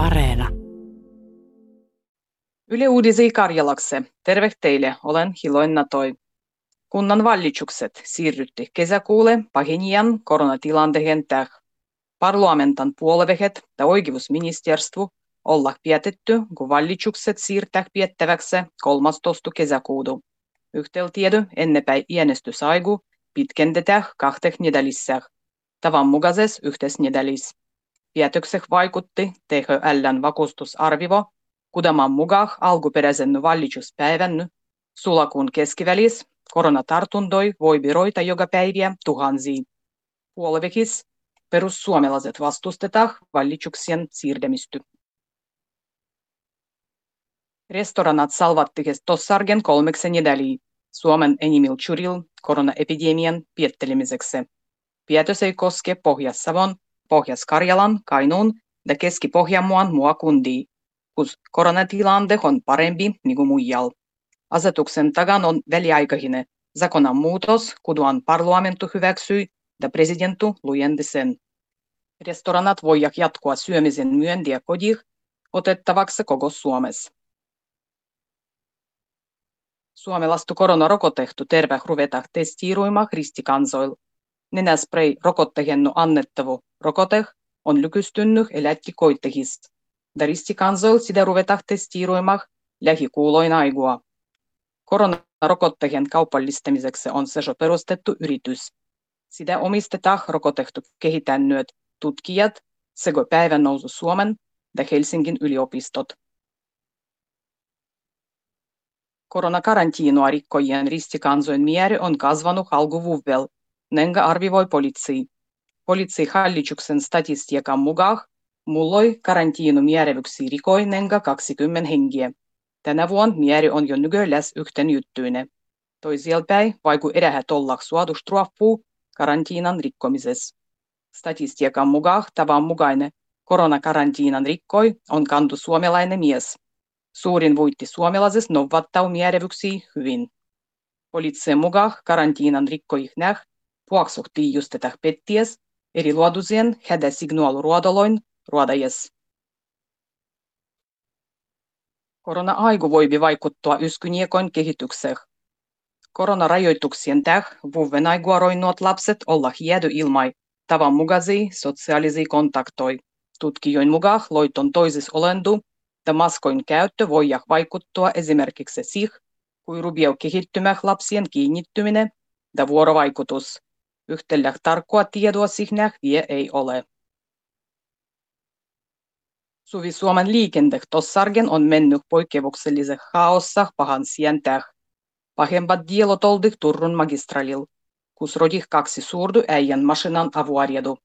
Areena. Yle Uudisi Karjalakse. Terve teille, olen Hiloin Natoi. Kunnan vallitsukset siirrytti kesäkuulle pahinian koronatilanteen täh. Parlamentan puolevehet ja oikeusministeriö olla pietetty, kun vallitsukset siirtää piettäväksi 13. kesäkuuta. Yhteltiedy ennepäin iänestysaigu pitkendetään kahtek nedälissä. Tavan mukaisessa yhteisnedälissä. Päätökseen vaikutti THLn vakuutusarvivo, kudaman mukaan alkuperäisen valituspäivän sulakuun keskivälis koronatartuntoi voi viroita joka päiviä tuhansia. Puolivekis perussuomalaiset vastustetaan valituksien siirtämistä. Restoranat salvattikes tossargen kolmeksen nedäli Suomen enimil churil koronaepidemian piettelemiseksi. Päätös ei koske Pohjas-Savon Pohjois-Karjalan, Kainuun ja Keski-Pohjanmaan muakundia, kus koronatilande on parempi niin kuin muijal. Asetuksen tagan on väliaikainen zakonan muutos, kuduan parlamentu hyväksyi ja presidentu lujendi sen. Restoranat voivat jatkua syömisen myöntiä kodih otettavaksi koko Suomessa. Suomalaista koronarokotehtu terve ruveta testiiruima ristikansoil. Nenäspray rokottehennu annettavu Rokoteh on lykystynyt elätti koittehis. Daristi kansoil sitä ruvetah testiiroimah lähikuuloin aigua. Koronarokottehen kaupallistamiseksi on se perustettu yritys. Sitä omistetaan rokotehtu kehitännyöt tutkijat sekä päivän nousu Suomen ja Helsingin yliopistot. Koronakarantiinoa rikkojien ristikansojen määrä on kasvanut alkuvuvel, nenga arvivoi poliisi. Poliisihallituksen statistiikan mukaan mulloi karantiinu määrävyksiä rikoinenga 20 hengiä. Tänä vuonna määrä on jo nykyläs yhten juttuinen. Toisielpäin vaiku erähät ollak suotustruappuu karantiinan rikkomisessa. Statistiikan mukaan tavan mukainen koronakarantiinan rikkoi on kantu suomalainen mies. Suurin voitti suomalaisessa novattau määrävyksiä hyvin. Poliittisen mukaan karantiinan rikkoih näh puoksuhtii justetah petties eri luodusien hätäsignaaluruodoloin ruodajes. Korona-aiku voi vaikuttaa yskyniekoin kehitykseen. Koronarajoituksien täh vuoven aiguaroinnut lapset olla jäädy ilmai tavan mukaisia sosiaalisia kontaktoi. Tutkijoin mukaan loiton toisis olendu ja maskoin käyttö voi vaikuttaa esimerkiksi siihen, kuin rubiau kehittymä lapsien kiinnittyminen ja vuorovaikutus. Yhtälä tarkkoa tietoa siihen vie ei ole. Suvi Suomen liikente tossargen on mennyt poikkeuksellisen haossa pahan sientäh. Pahempat dielot oldik Turun magistralil, kus rodih kaksi suurdu äijän mašinan avuariedu.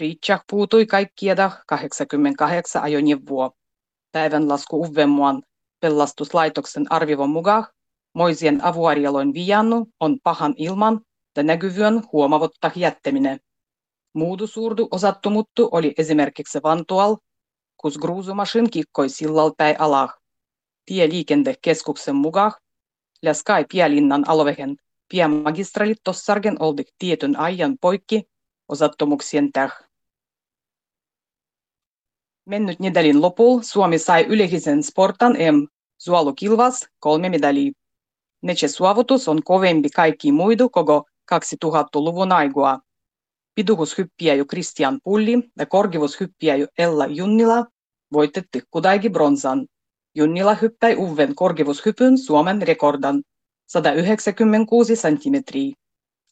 Riitsah puutui kaikkieda 88 ajoneuvoa. Päivän lasku Uvemmuan pelastuslaitoksen arvivon mukaan moisien avuarieloin viannu on pahan ilman ja näkyvyön huomavotta jättäminen. Muudu suurdu osattumuttu oli esimerkiksi Vantual, kus gruusumashin kikkoi sillal päin alah. Tieliikennekeskuksen mukaan Läskai Pielinnan alovehen piemagistralit tossargen oldik tietyn ajan poikki osattomuksien täh. Mennyt nedalin lopul Suomi sai yleisen sportan M. Zualu Kilvas kolme medalia. Neche suovutus on kovempi kaikki muidu koko 2000-luvun aigua. Pituushyppiäjä Christian Pulli ja korkeushyppiäjä Ella Junnila voitetti kuitenkin bronsan. Junnila hyppäi uuden korkeushypyn Suomen rekordan 196 cm.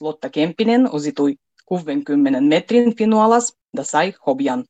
Lotta Kempinen ositui 60 metrin finualas ja sai hobian.